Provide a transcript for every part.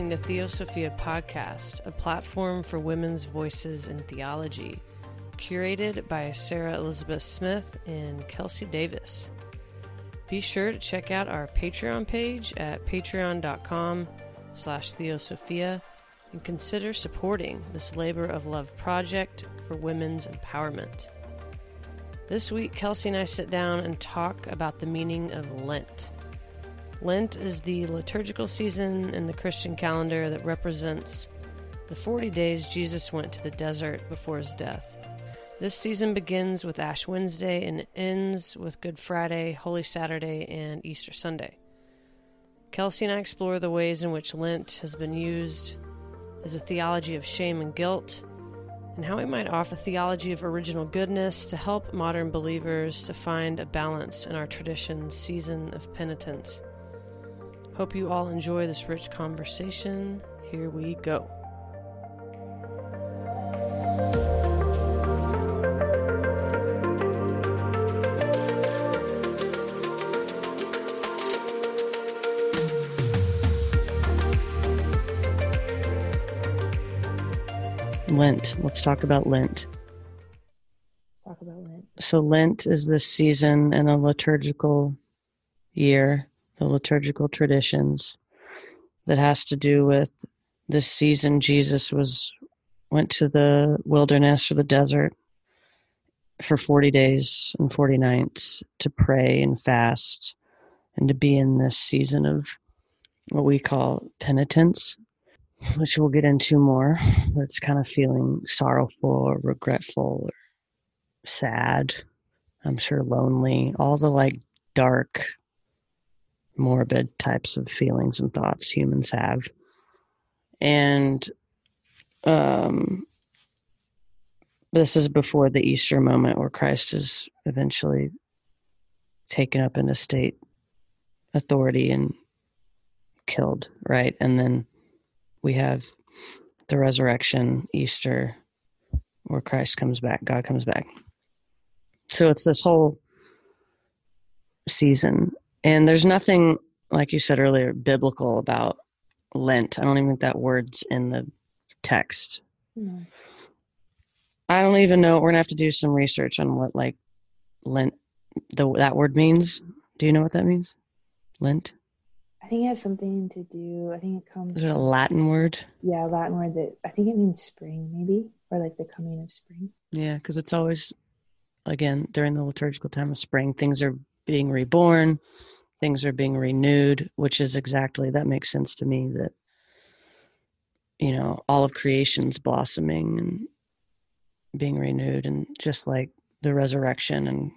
listening to Theosophia Podcast, a platform for women's voices in theology, curated by Sarah Elizabeth Smith and Kelsey Davis. Be sure to check out our Patreon page at patreon.com slash theosophia and consider supporting this labor of love project for women's empowerment. This week, Kelsey and I sit down and talk about the meaning of Lent. Lent is the liturgical season in the Christian calendar that represents the 40 days Jesus went to the desert before his death. This season begins with Ash Wednesday and ends with Good Friday, Holy Saturday, and Easter Sunday. Kelsey and I explore the ways in which Lent has been used as a theology of shame and guilt, and how we might offer a theology of original goodness to help modern believers to find a balance in our tradition's season of penitence. Hope you all enjoy this rich conversation. Here we go. Lent. Let's talk about Lent. Let's talk about Lent. So, Lent is this season in a liturgical year, the liturgical traditions that has to do with this season Jesus was went to the wilderness or the desert for 40 days and 40 nights to pray and fast and to be in this season of what we call penitence which we'll get into more. It's kind of feeling sorrowful or regretful or sad. I'm sure lonely, all the like dark, morbid types of feelings and thoughts humans have. And um, this is before the Easter moment where Christ is eventually taken up into state authority and killed, right? And then we have the resurrection, Easter, where Christ comes back, God comes back. So it's this whole season. And there's nothing, like you said earlier, biblical about Lent. I don't even think that word's in the text. No. I don't even know. We're gonna have to do some research on what like Lent the that word means. Do you know what that means? Lent? I think it has something to do. I think it comes. Is it a Latin word? Yeah, a Latin word that I think it means spring, maybe, or like the coming of spring. Yeah, because it's always, again, during the liturgical time of spring, things are being reborn, things are being renewed, which is exactly that makes sense to me that, you know, all of creation's blossoming and being renewed, and just like the resurrection and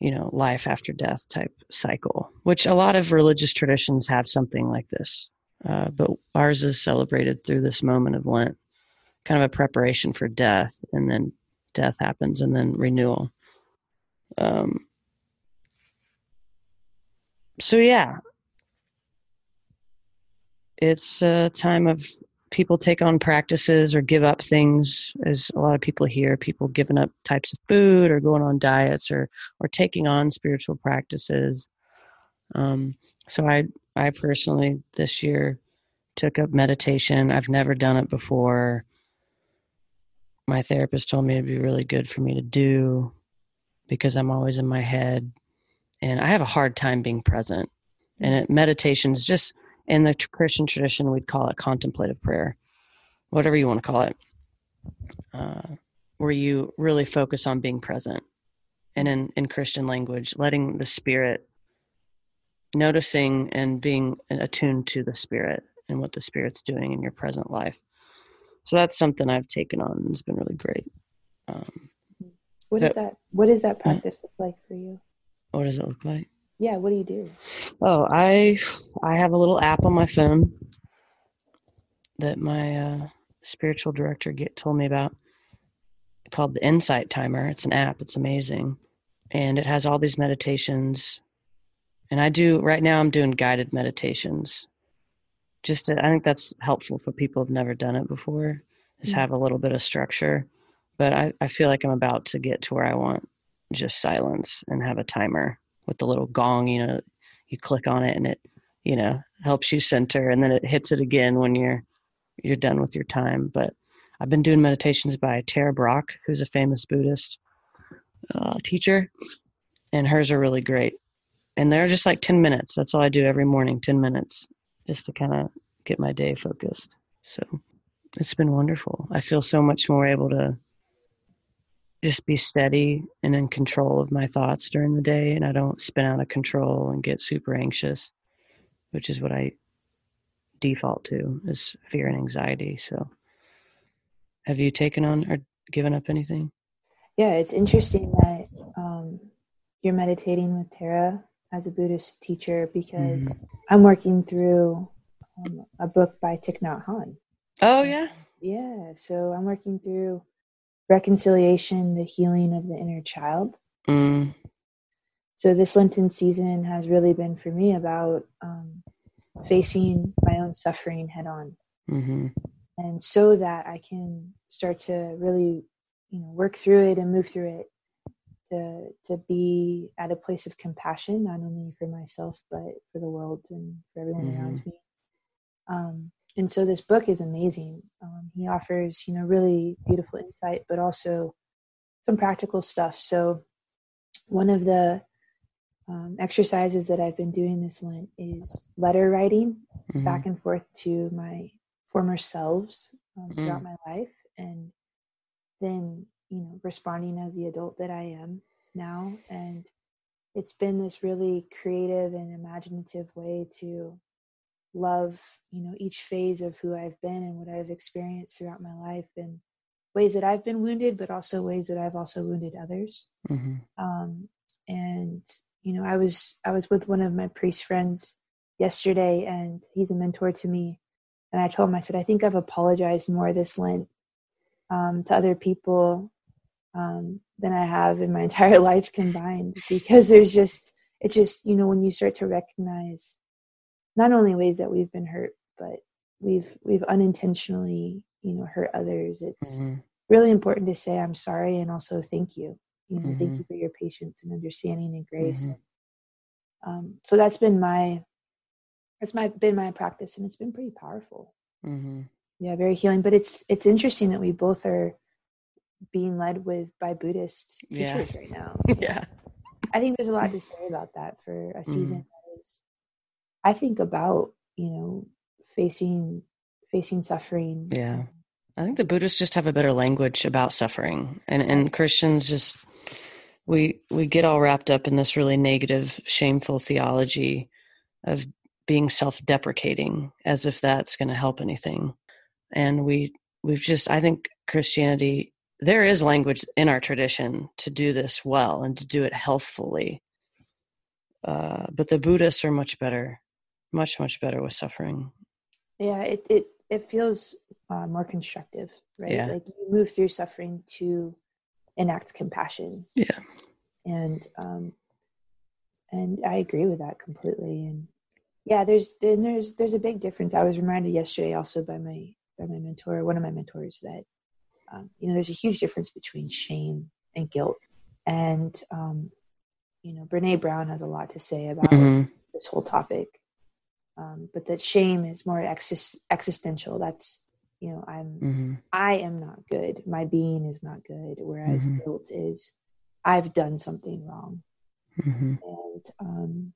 you know, life after death type cycle, which a lot of religious traditions have something like this. Uh, but ours is celebrated through this moment of Lent, kind of a preparation for death, and then death happens, and then renewal. Um, so, yeah, it's a time of people take on practices or give up things as a lot of people hear people giving up types of food or going on diets or or taking on spiritual practices. Um, so i i personally this year took up meditation. I've never done it before. My therapist told me it'd be really good for me to do because i'm always in my head and i have a hard time being present and it, meditation is just in the Christian tradition, we'd call it contemplative prayer, whatever you want to call it, uh, where you really focus on being present. And in, in Christian language, letting the Spirit, noticing and being attuned to the Spirit and what the Spirit's doing in your present life. So that's something I've taken on and it's been really great. Um, what is that? What does that practice look like for you? What does it look like? Yeah, what do you do? Oh, I I have a little app on my phone that my uh, spiritual director get told me about called the Insight Timer. It's an app. It's amazing, and it has all these meditations. And I do right now. I'm doing guided meditations. Just to, I think that's helpful for people who've never done it before. Is mm-hmm. have a little bit of structure, but I I feel like I'm about to get to where I want just silence and have a timer with the little gong, you know, you click on it and it you know, helps you center and then it hits it again when you're you're done with your time. But I've been doing meditations by Tara Brach, who's a famous Buddhist uh, teacher, and hers are really great. And they're just like 10 minutes. That's all I do every morning, 10 minutes, just to kind of get my day focused. So it's been wonderful. I feel so much more able to just be steady and in control of my thoughts during the day, and I don't spin out of control and get super anxious, which is what I default to is fear and anxiety. So, have you taken on or given up anything? Yeah, it's interesting that um, you're meditating with Tara as a Buddhist teacher because mm-hmm. I'm working through um, a book by Thich Nhat Hanh. Oh yeah, yeah. So I'm working through reconciliation, the healing of the inner child. Mm. So this Lenten season has really been for me about um, facing my own suffering head on, mm-hmm. and so that I can start to really, you know, work through it and move through it to to be at a place of compassion, not only for myself but for the world and for everyone mm-hmm. around me. Um, and so this book is amazing. Um, he offers, you know, really beautiful insight, but also some practical stuff. So one of the um, exercises that I've been doing this Lent is letter writing mm-hmm. back and forth to my former selves um, mm. throughout my life, and then you know responding as the adult that I am now. And it's been this really creative and imaginative way to love you know each phase of who i've been and what i've experienced throughout my life and ways that i've been wounded but also ways that i've also wounded others mm-hmm. um, and you know i was i was with one of my priest friends yesterday and he's a mentor to me and i told him i said i think i've apologized more this lent um, to other people um, than i have in my entire life combined because there's just it just you know when you start to recognize not only ways that we've been hurt, but we've we've unintentionally, you know, hurt others. It's mm-hmm. really important to say I'm sorry and also thank you. You know, mm-hmm. thank you for your patience and understanding and grace. Mm-hmm. Um, so that's been my that's my been my practice, and it's been pretty powerful. Mm-hmm. Yeah, very healing. But it's it's interesting that we both are being led with by Buddhist teachers yeah. right now. yeah. I think there's a lot to say about that for a season mm-hmm. I think about, you know, facing facing suffering. Yeah. I think the Buddhists just have a better language about suffering. And and Christians just we we get all wrapped up in this really negative, shameful theology of being self-deprecating as if that's going to help anything. And we we've just I think Christianity there is language in our tradition to do this well and to do it healthfully. Uh, but the Buddhists are much better much much better with suffering. Yeah it it it feels uh, more constructive right? Yeah. like you move through suffering to enact compassion. Yeah. And um and i agree with that completely. And yeah there's then there's there's a big difference. I was reminded yesterday also by my by my mentor one of my mentors that um, you know there's a huge difference between shame and guilt. And um you know brene brown has a lot to say about mm-hmm. this whole topic um, but that shame is more exis- existential that's you know i'm mm-hmm. i am not good my being is not good whereas mm-hmm. guilt is i've done something wrong mm-hmm. and um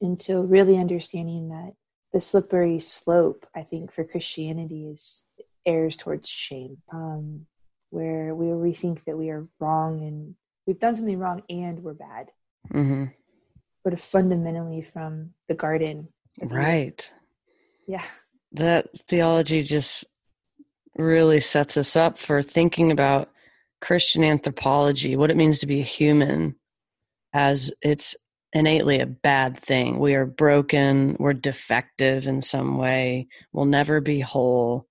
and so really understanding that the slippery slope i think for christianity is errs towards shame um where we we think that we are wrong and we've done something wrong and we're bad mm-hmm. but fundamentally from the garden Right. Yeah. That theology just really sets us up for thinking about Christian anthropology, what it means to be a human, as it's innately a bad thing. We are broken, we're defective in some way, we'll never be whole.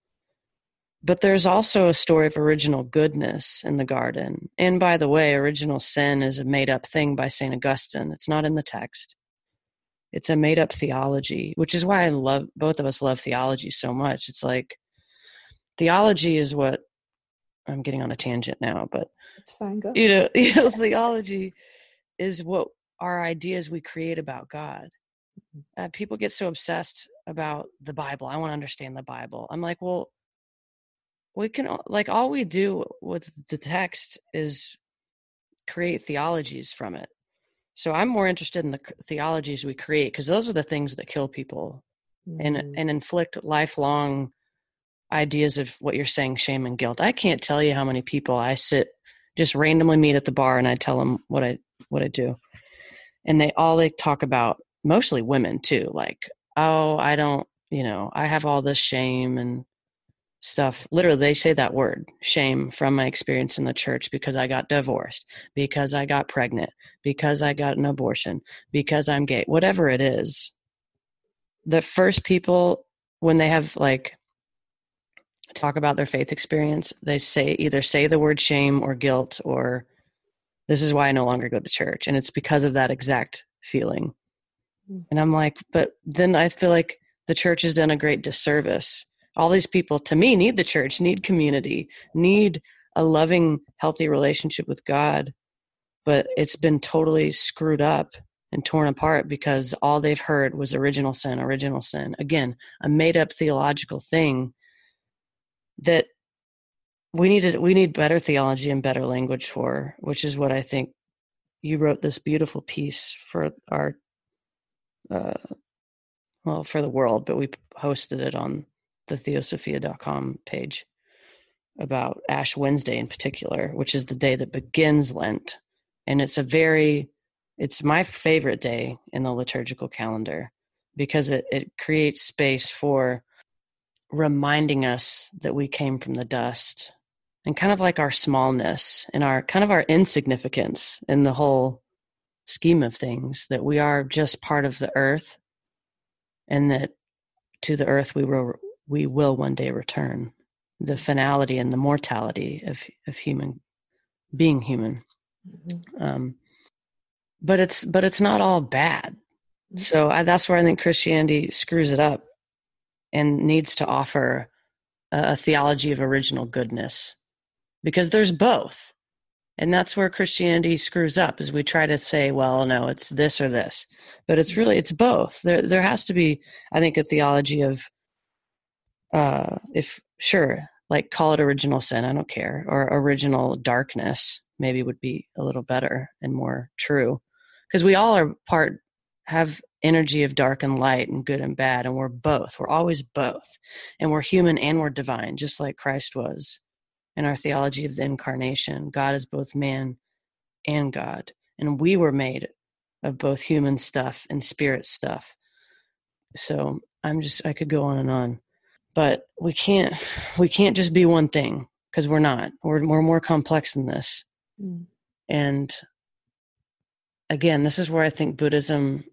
But there's also a story of original goodness in the garden. And by the way, original sin is a made up thing by St. Augustine, it's not in the text it's a made up theology, which is why I love both of us love theology so much. It's like theology is what I'm getting on a tangent now, but it's fine. Go. You know, you know, theology is what our ideas we create about God. uh, people get so obsessed about the Bible. I want to understand the Bible. I'm like, well, we can like all we do with the text is create theologies from it. So I'm more interested in the theologies we create because those are the things that kill people mm. and and inflict lifelong ideas of what you're saying shame and guilt. I can't tell you how many people I sit just randomly meet at the bar and I tell them what I what I do. And they all they talk about mostly women too like oh I don't, you know, I have all this shame and stuff. Literally, they say that word, shame, from my experience in the church because I got divorced, because I got pregnant, because I got an abortion, because I'm gay, whatever it is. The first people, when they have like, talk about their faith experience, they say either say the word shame or guilt or this is why I no longer go to church. And it's because of that exact feeling. Hmm. And I'm like, but then I feel like the church has done a great disservice all these people to me need the church need community need a loving healthy relationship with god. But it's been totally screwed up and torn apart because all they've heard was original sin original sin. Again a made up theological thing that we need we need better theology and better language for which is what i think you wrote this beautiful piece for our uh, well for the world but we hosted it on the theosophia.com page about Ash Wednesday in particular, which is the day that begins Lent. And it's a very, it's my favorite day in the liturgical calendar because it, it creates space for reminding us that we came from the dust and kind of like our smallness and our kind of our insignificance in the whole scheme of things, that we are just part of the earth and that to the earth we will we will one day return the finality and the mortality of of human being human. Mm-hmm. um, but it's but it's not all bad. Mm-hmm. so I, that's where i think christianity screws it up and needs to offer a, a theology of original goodness. Because there's both. And that's where christianity screws up is we try to say well no it's this or this. But it's really it's both. There there has to be i think a theology of uh, if sure, like call it original sin, I don't care, or original darkness, maybe would be a little better and more true, because we all are part have energy of dark and light and good and bad, and we're both. We're always both, and we're human and we're divine, just like Christ was. In our theology of the incarnation, God is both man and God, and we were made of both human stuff and spirit stuff. So I'm just I could go on and on but we can't we can't just be one thing because we're not. We're, we're more complex than this. Mm. and again this is where i think buddhism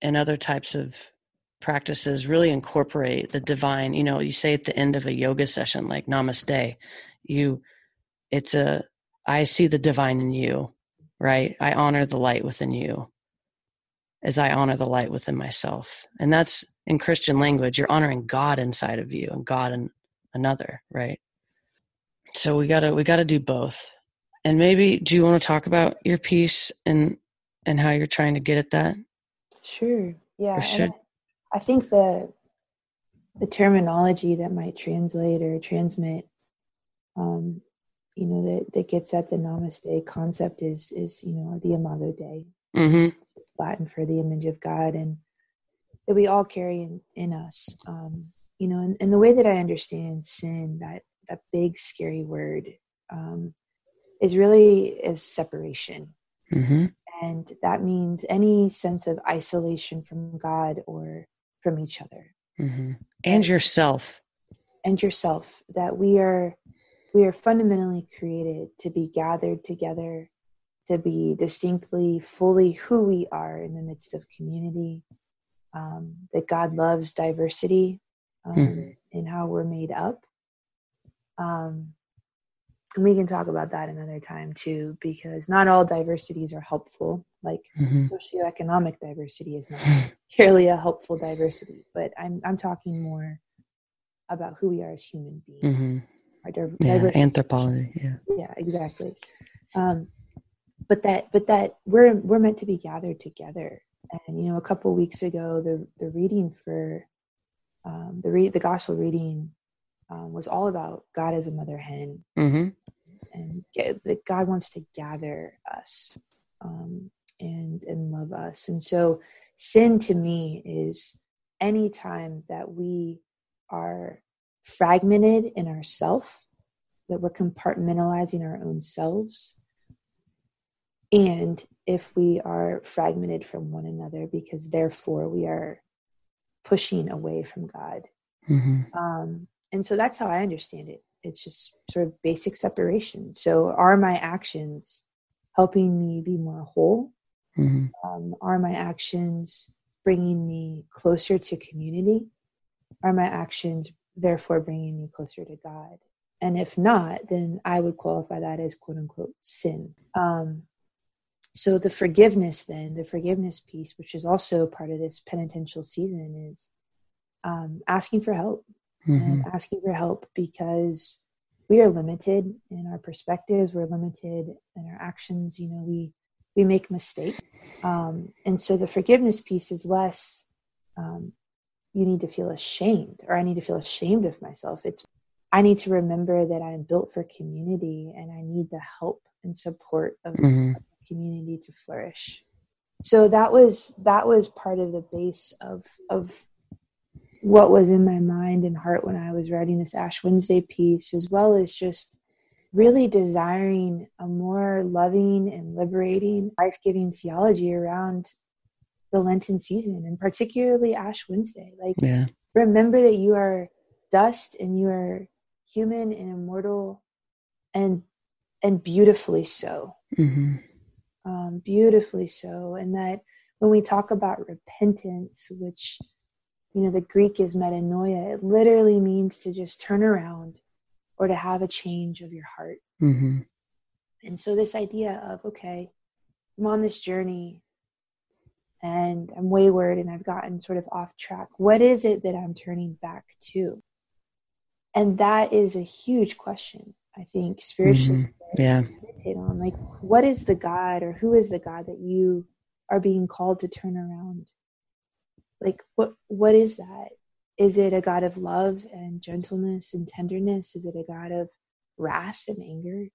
and other types of practices really incorporate the divine you know you say at the end of a yoga session like namaste you it's a i see the divine in you right? I honor the light within you as i honor the light within myself. And that's in Christian language, you're honoring God inside of you and God in another, right? So we gotta we gotta do both. And maybe do you want to talk about your piece and and how you're trying to get at that? Sure. Yeah. I, I think the the terminology that might translate or transmit um, you know that that gets at the namaste concept is is you know the imago dei mm-hmm. latin for the image of god and that we all carry in, in us. Um, you know, and, and, the way that I understand sin, that that big scary word, um, is really is separation, mm-hmm. and that means any sense of isolation from God or from each other, mm-hmm. and, and yourself, and yourself. That we are we are fundamentally created to be gathered together, to be distinctly, fully who we are in the midst of community, um, that God loves diversity um, mm. in how we're made up. Um, and we can talk about that another time too, because not all diversities are helpful. Like mm-hmm. socioeconomic diversity is not purely a helpful diversity, but I'm I'm talking more about who we are as human beings. Mm-hmm. Our div- yeah, anthropology. Yeah. Yeah, exactly. Um, but that but that we're we're meant to be gathered together And you know, a couple weeks ago, the the reading for um, the read the gospel reading um, was all about God as a mother hen, mm-hmm. and get, that God wants to gather us um, and and love us. And so, sin to me is any time that we are fragmented in ourself, that we're compartmentalizing our own selves, and if we are fragmented from one another because therefore we are pushing away from God. Mm-hmm. Um, and so that's how I understand it. It's just sort of basic separation. So, are my actions helping me be more whole? Mm-hmm. Um, are my actions bringing me closer to community? Are my actions therefore bringing me closer to God? And if not, then I would qualify that as quote unquote sin. Um, so the forgiveness, then, the forgiveness piece, which is also part of this penitential season, is um, asking for help. Mm-hmm. And asking for help because we are limited in our perspectives, we're limited in our actions. You know, we we make mistakes, um, and so the forgiveness piece is less. Um, you need to feel ashamed, or I need to feel ashamed of myself. It's I need to remember that I'm built for community, and I need the help and support of, mm-hmm. Community to flourish. So that was that was part of the base of of what was in my mind and heart when i was writing this ash wednesday piece as well as just really desiring a more loving and liberating life-giving theology around the lenten season and particularly ash wednesday. Like yeah. remember that you are dust and you are human and immortal and and beautifully so. Mm-hmm um, beautifully so. And that when we talk about repentance, which, you know, the Greek is metanoia, it literally means to just turn around or to have a change of your heart. Mm-hmm. And so, this idea of, okay, I'm on this journey and I'm wayward and I've gotten sort of off track. What is it that I'm turning back to? And that is a huge question. I think spiritually. Mm-hmm. Yeah. Meditate on like what is the God or who is the God that you are being called to turn around? Like what what is that? Is it a God of love and gentleness and tenderness? Is it a God of wrath and anger?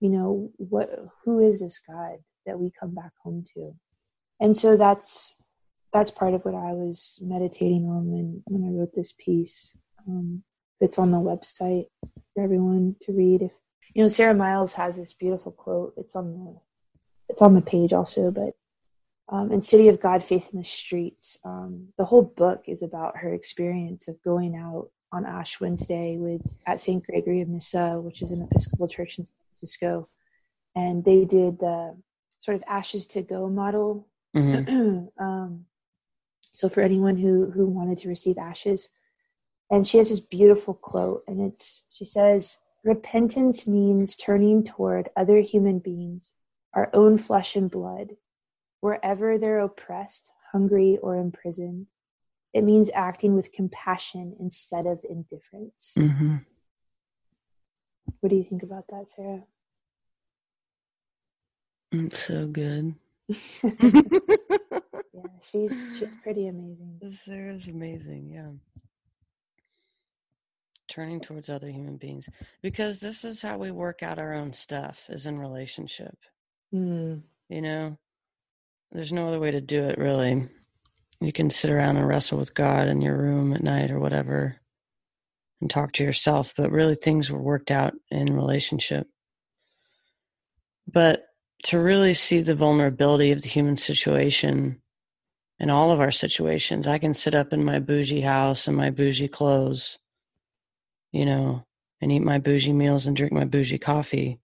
You know, what who is this God that we come back home to? And so that's that's part of what I was meditating on when when I wrote this piece. Um, it's on the website for everyone to read. If you know, Sara Miles has this beautiful quote. It's on the it's on the page also, but um, in City of God, Faith in the Streets, um, the whole book is about her experience of going out on Ash Wednesday with at St. Gregory of Nyssa, which is an Episcopal church in San Francisco, and they did the sort of ashes to go model. Mm-hmm. um, so for anyone who who wanted to receive ashes, and she has this beautiful quote and it's she says repentance means turning toward other human beings our own flesh and blood wherever they're oppressed hungry or imprisoned. It means acting with compassion instead of indifference. Mm-hmm. what do you think about that sarah? It's so good. Yeah she's she's pretty amazing. Sarah's amazing yeah turning towards other human beings because this is how we work out our own stuff is in relationship. Mm. you know? There's no other way to do it really. You can sit around and wrestle with god in your room at night or whatever and talk to yourself but really things were worked out in relationship. But to really see the vulnerability of the human situation in all of our situations i can sit up in my bougie house and my bougie clothes you know, and eat my bougie meals and drink my bougie coffee.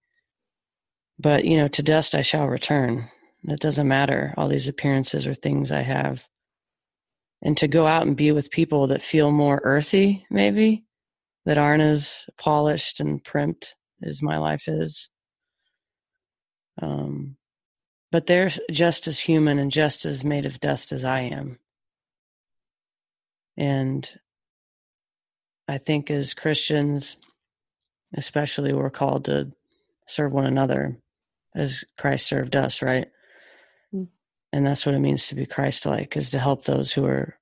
But, you know, to dust I shall return. It doesn't matter, all these appearances or things I have. And to go out and be with people that feel more earthy, maybe, that aren't as polished and primped as my life is. Um, but they're just as human and just as made of dust as I am. And I think as Christians, especially, we're called to serve one another as Christ served us, right? Mm. and that's what it means to be Christ-like is to help those who are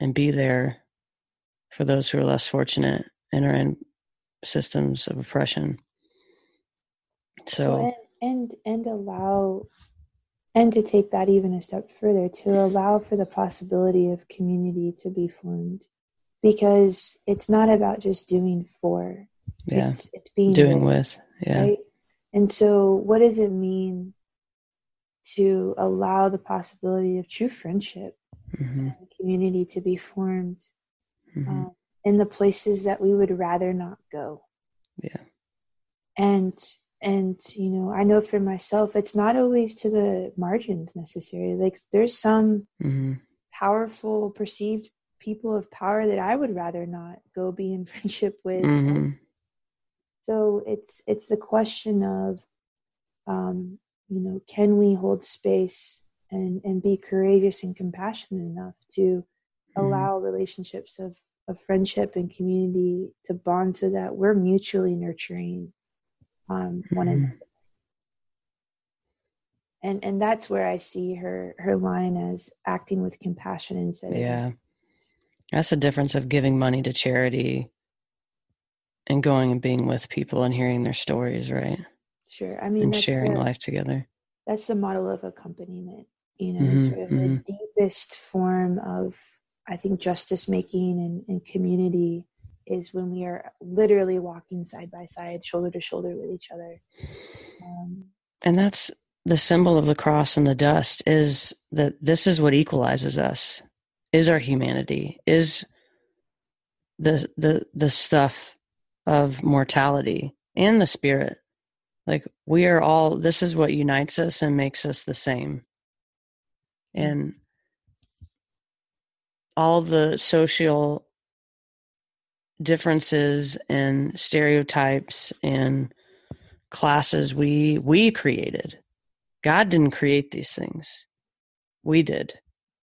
and be there for those who are less fortunate and are in systems of oppression. So and, and and allow and to take that even a step further to allow for the possibility of community to be formed because it's not about just doing for yeah it's, it's being doing with, with yeah right? and so what does it mean to allow the possibility of true friendship mm-hmm. and community to be formed mm-hmm. um, in the places that we would rather not go yeah and and you know i know for myself it's not always to the margins necessarily like there's some mm-hmm. powerful perceived people of power that i would rather not go be in friendship with mm-hmm. so it's it's the question of um you know can we hold space and and be courageous and compassionate enough to mm-hmm. allow relationships of of friendship and community to bond so that we're mutually nurturing um, one mm-hmm. another and and that's where i see her her line as acting with compassion instead of yeah that's the difference of giving money to charity and going and being with people and hearing their stories right sure i mean and sharing the, life together that's the model of accompaniment you know mm-hmm, sort of mm-hmm. the deepest form of i think justice making and, and community is when we are literally walking side by side, shoulder to shoulder with each other. Um, and that's the symbol of the cross and the dust is that this is what equalizes us is our humanity is the the the stuff of mortality and the spirit like we are all this is what unites us and makes us the same mm-hmm. and all the social differences and stereotypes and classes we we created. God didn't create these things. We did.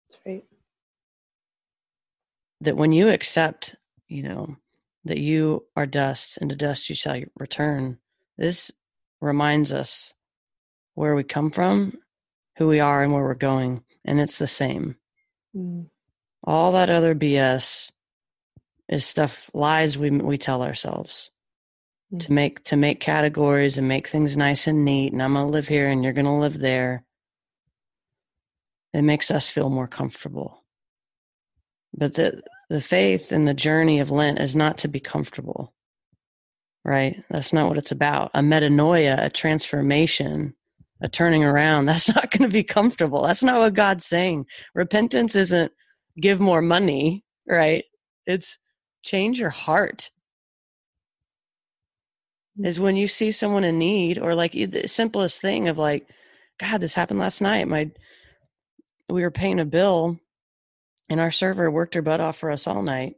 That's right. That when you accept, you know, that you are dust and to dust you shall return, this reminds us where we come from, who we are, and where we're going. And it's the same. Mm. All that other BS is stuff lies we we tell ourselves mm-hmm. to make to make categories and make things nice and neat and I'm going to live here and you're going to live there it makes us feel more comfortable but the the faith and the journey of lent is not to be comfortable right? That's not what it's about. A metanoia a transformation a turning around that's not going to be comfortable. That's not what god's saying. Repentance isn't give more money right? It's change your heart. Mm. Is when you see someone in need or like the simplest thing of like god this happened last night. My we were paying a bill and our server worked her butt off for us all night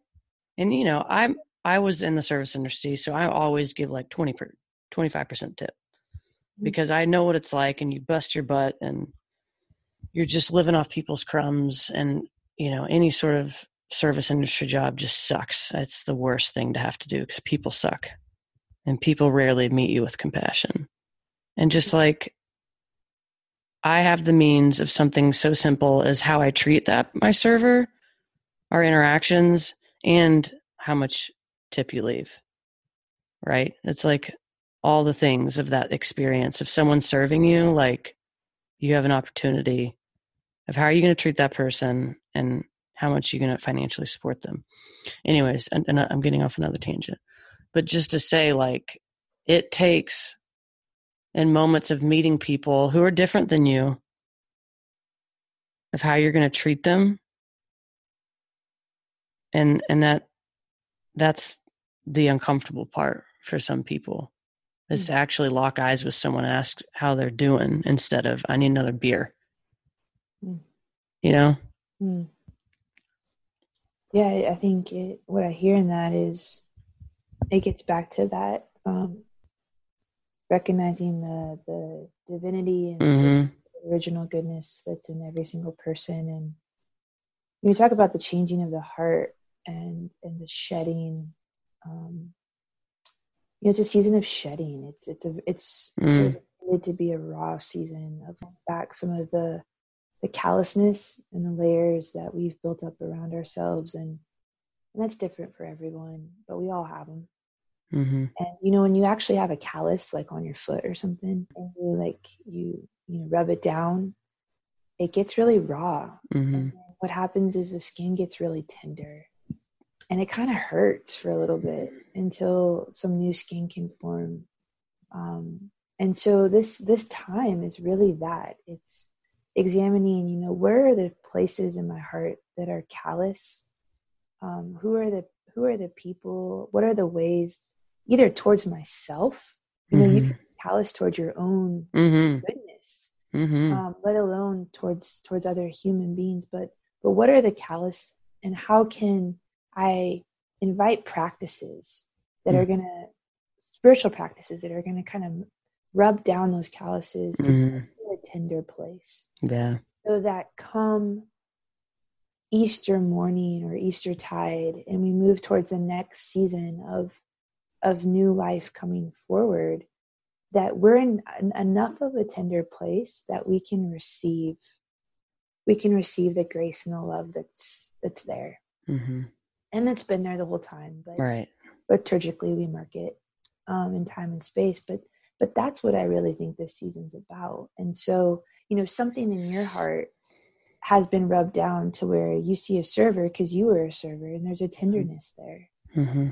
and you know i'm i was in the service industry so i always give like 20 per 25% tip mm. because i know what it's like and you bust your butt and you're just living off people's crumbs and you know any sort of service industry job just sucks. It's the worst thing to have to do because people suck and people rarely meet you with compassion. And just like I have the means of something so simple as how I treat that my server, our interactions, and how much tip you leave. Right? It's like all the things of that experience of someone serving you, like you have an opportunity of how are you going to treat that person and how much you're going to financially support them. Anyways, and, and I'm getting off another tangent, but just to say, like, it takes in moments of meeting people who are different than you, of how you're going to treat them, and and that that's the uncomfortable part for some people is to mm. actually lock eyes with someone and ask how they're doing instead of i need another beer mm. you know mm yeah i think it, what i hear in that is it gets back to that um, recognizing the the divinity and mm-hmm. the original goodness that's in every single person and when you talk about the changing of the heart and and the shedding um you know it's a season of shedding it's it's a it's mm. of to be a raw season of back some of the the callousness and the layers that we've built up around ourselves and and that's different for everyone but we all have them mm-hmm. and you know when you actually have a callus like on your foot or something and you like you you know rub it down it gets really raw. Mm-hmm. what happens is the skin gets really tender and it kind of hurts for a little bit until some new skin can form. Um, and so this this time is really that. It's examining you know where are the places in my heart that are callous? Um, who are the who are the people? What are the ways either towards myself you know mm-hmm. you can callous towards your own mm-hmm. goodness mm-hmm. um, let alone towards towards other human beings but but what are the callous and how can i invite practices that are mm. going to spiritual practices that are going to kind of rub down those calluses to mm. a tender place yeah so that come Easter morning or Easter tide, and we move towards the next season of of new life coming forward, that we're in enough of a tender place that we can receive we can receive the grace and the love that's that's there. Mm-hmm. and that's been there the whole time but right. liturgically we mark it um, in time and space but but that's what i really think this season's about. And so you know something in your heart has been rubbed down to where you see a server because you were a server and there's a tenderness there. Mm-hmm.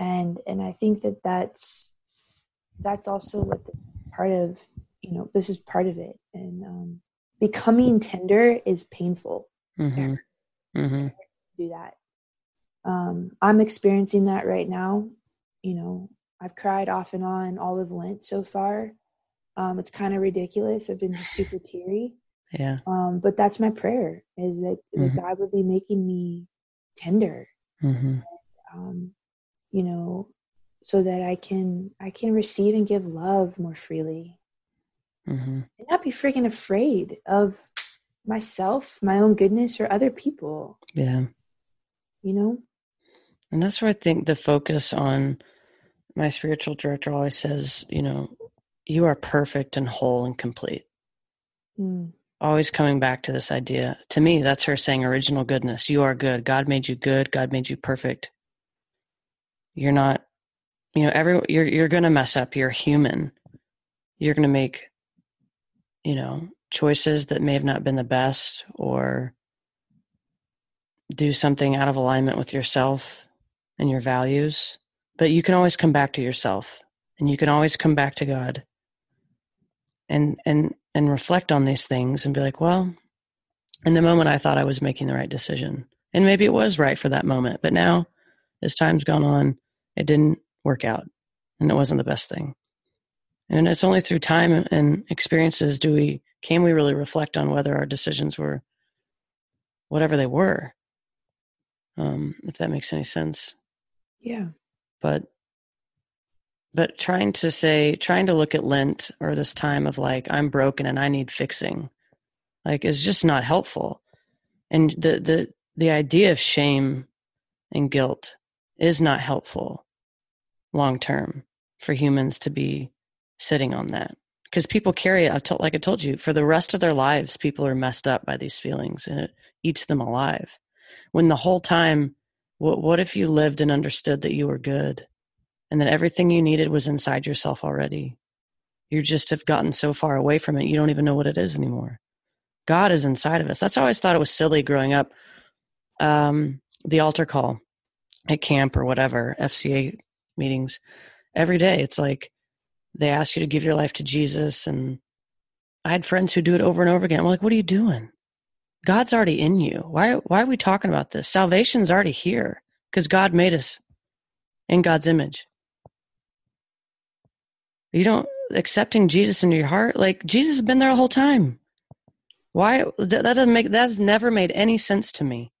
And and i think that that's that's also what part of you know this is part of it and um becoming tender is painful mm-hmm. Mm-hmm. do that um i'm experiencing that right now you know i've cried off and on all of lent so far um it's kind of ridiculous i've been just super teary yeah. Um, but that's my prayer is that, mm-hmm. that God would be making me tender. Mm-hmm. And, um, you know, so that I can I can receive and give love more freely. Mm-hmm. And not be freaking afraid of myself, my own goodness, or other people. Yeah. You know? And that's where I think the focus on my spiritual director always says, you know, you are perfect and whole and complete. Mm always coming back to this idea. To me, that's her saying original goodness. You are good. God made you good. God made you perfect. You're not, you know, every you're you're gonna mess up. You're human. You're gonna make, you know, choices that may have not been the best or do something out of alignment with yourself and your values. But you can always come back to yourself and you can always come back to God. And and and reflect on these things and be like, well, in the moment I thought I was making the right decision. And maybe it was right for that moment. But now, as time's gone on, it didn't work out and it wasn't the best thing. And it's only through time and experiences do we can we really reflect on whether our decisions were whatever they were. Um, if that makes any sense. Yeah. But but trying to say trying to look at lent or this time of like i'm broken and i need fixing like is just not helpful and the the the idea of shame and guilt is not helpful long term for humans to be sitting on that because people carry it like i told you for the rest of their lives people are messed up by these feelings and it eats them alive when the whole time what, what if you lived and understood that you were good and that everything you needed was inside yourself already. You just have gotten so far away from it, you don't even know what it is anymore. God is inside of us. That's how I always thought it was silly growing up. Um, the altar call at camp or whatever, FCA meetings, every day, it's like they ask you to give your life to Jesus. And I had friends who do it over and over again. I'm like, what are you doing? God's already in you. Why, why are we talking about this? Salvation's already here because God made us in God's image you don't accepting Jesus into your heart, like Jesus has been there the whole time. Why that, doesn't make that's never made any sense to me.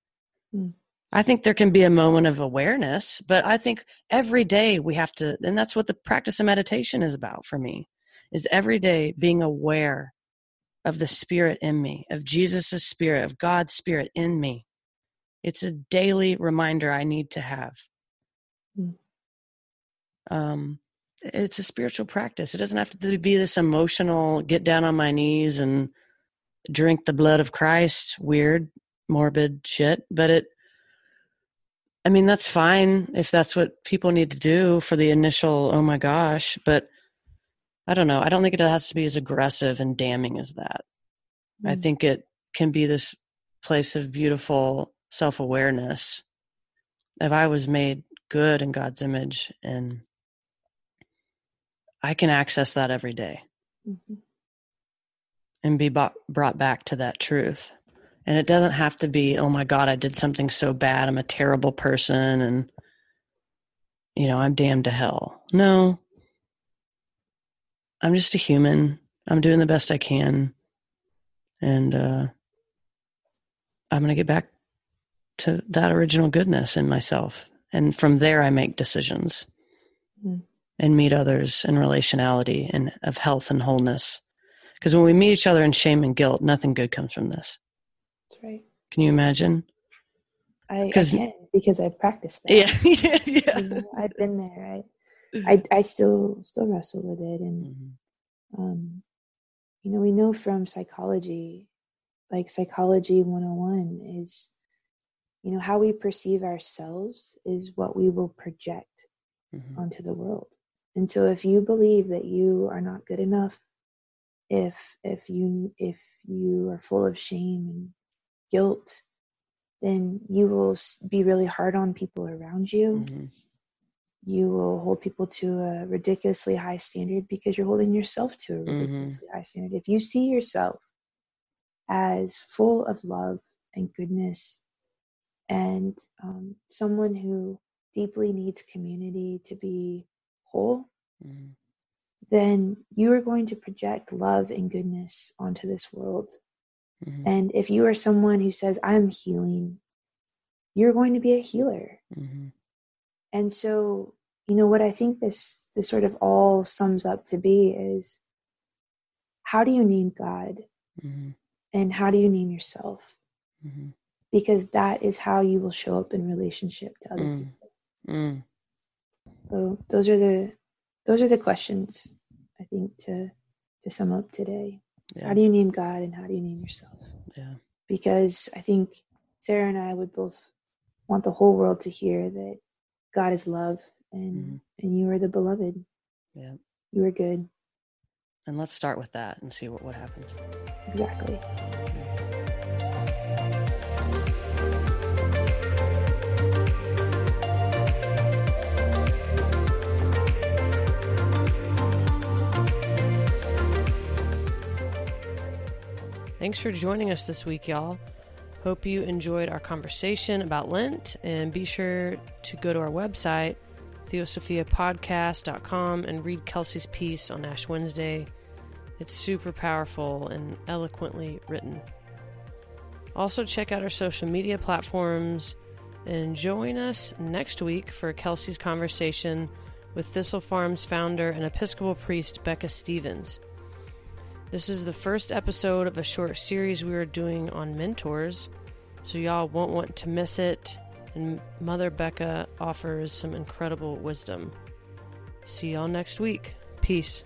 Mm. I think there can be a moment of awareness, but I think every day we have to, and that's what the practice of meditation is about for me, is every day being aware of the spirit in me, of Jesus' spirit, of God's spirit in me. It's a daily reminder I need to have. Mm. Um, it's a spiritual practice. It doesn't have to be this emotional get down on my knees and drink the blood of Christ, weird, morbid shit, but it I mean, that's fine if that's what people need to do for the initial, oh my gosh, but I don't know. I don't think it has to be as aggressive and damning as that. Mm-hmm. I mm. think it can be this place of beautiful self awareness. If I was made good in God's image and I can access that every day mm-hmm. and be brought back to that truth. And it doesn't have to be, oh my God, I did something so bad. I'm a terrible person and, you know, I'm damned to hell. No. I'm just a human. I'm doing the best I can. And uh, I'm going to get back to that original goodness in myself. And from there, I make decisions mm. and meet others in relationality and of health and wholeness. Because when we meet each other in shame and guilt, nothing good comes from this. Can you imagine? I, I can because I've practiced that. Yeah, yeah, yeah. You know, I've been there. I, I, I still still wrestle with it, and mm-hmm. um, you know, we know from psychology, like psychology 101 is, you know, how we perceive ourselves is what we will project mm-hmm. onto the world. And so, if you believe that you are not good enough, if if you if you are full of shame and guilt, then you will be really hard on people around you. Mm-hmm. You will hold people to a ridiculously high standard because you're holding yourself to a mm-hmm. ridiculously mm-hmm. high standard. If you see yourself as full of love and goodness and um, someone who deeply needs community to be whole, mm-hmm. then you are going to project love and goodness onto this world Mm-hmm. And if you are someone who says, I'm healing, you're going to be a healer. Mm-hmm. And so, you know, what I think this this sort of all sums up to be is how do you name God? Mm-hmm. And how do you name yourself? Mm-hmm. Because that is how you will show up in relationship to other mm. people. Mm. So those are the those are the questions I think to to sum up today. Yeah. How do you name God and how do you name yourself? Yeah. Because I think Sarah and I would both want the whole world to hear that God is love and mm-hmm. and you are the beloved. Yeah. You are good. And let's start with that and see what, what happens. Exactly. Thanks for joining us this week, y'all. Hope you enjoyed our conversation about Lent, and be sure to go to our website, theosophiapodcast.com, and read Kelsey's piece on Ash Wednesday. It's super powerful and eloquently written. Also, check out our social media platforms and join us next week for Kelsey's conversation with Thistle Farms founder and Episcopal priest Becca Stevens. This is the first episode of a short series we are doing on mentors, so y'all won't want to miss it. And Mother Becca offers some incredible wisdom. See y'all next week. Peace.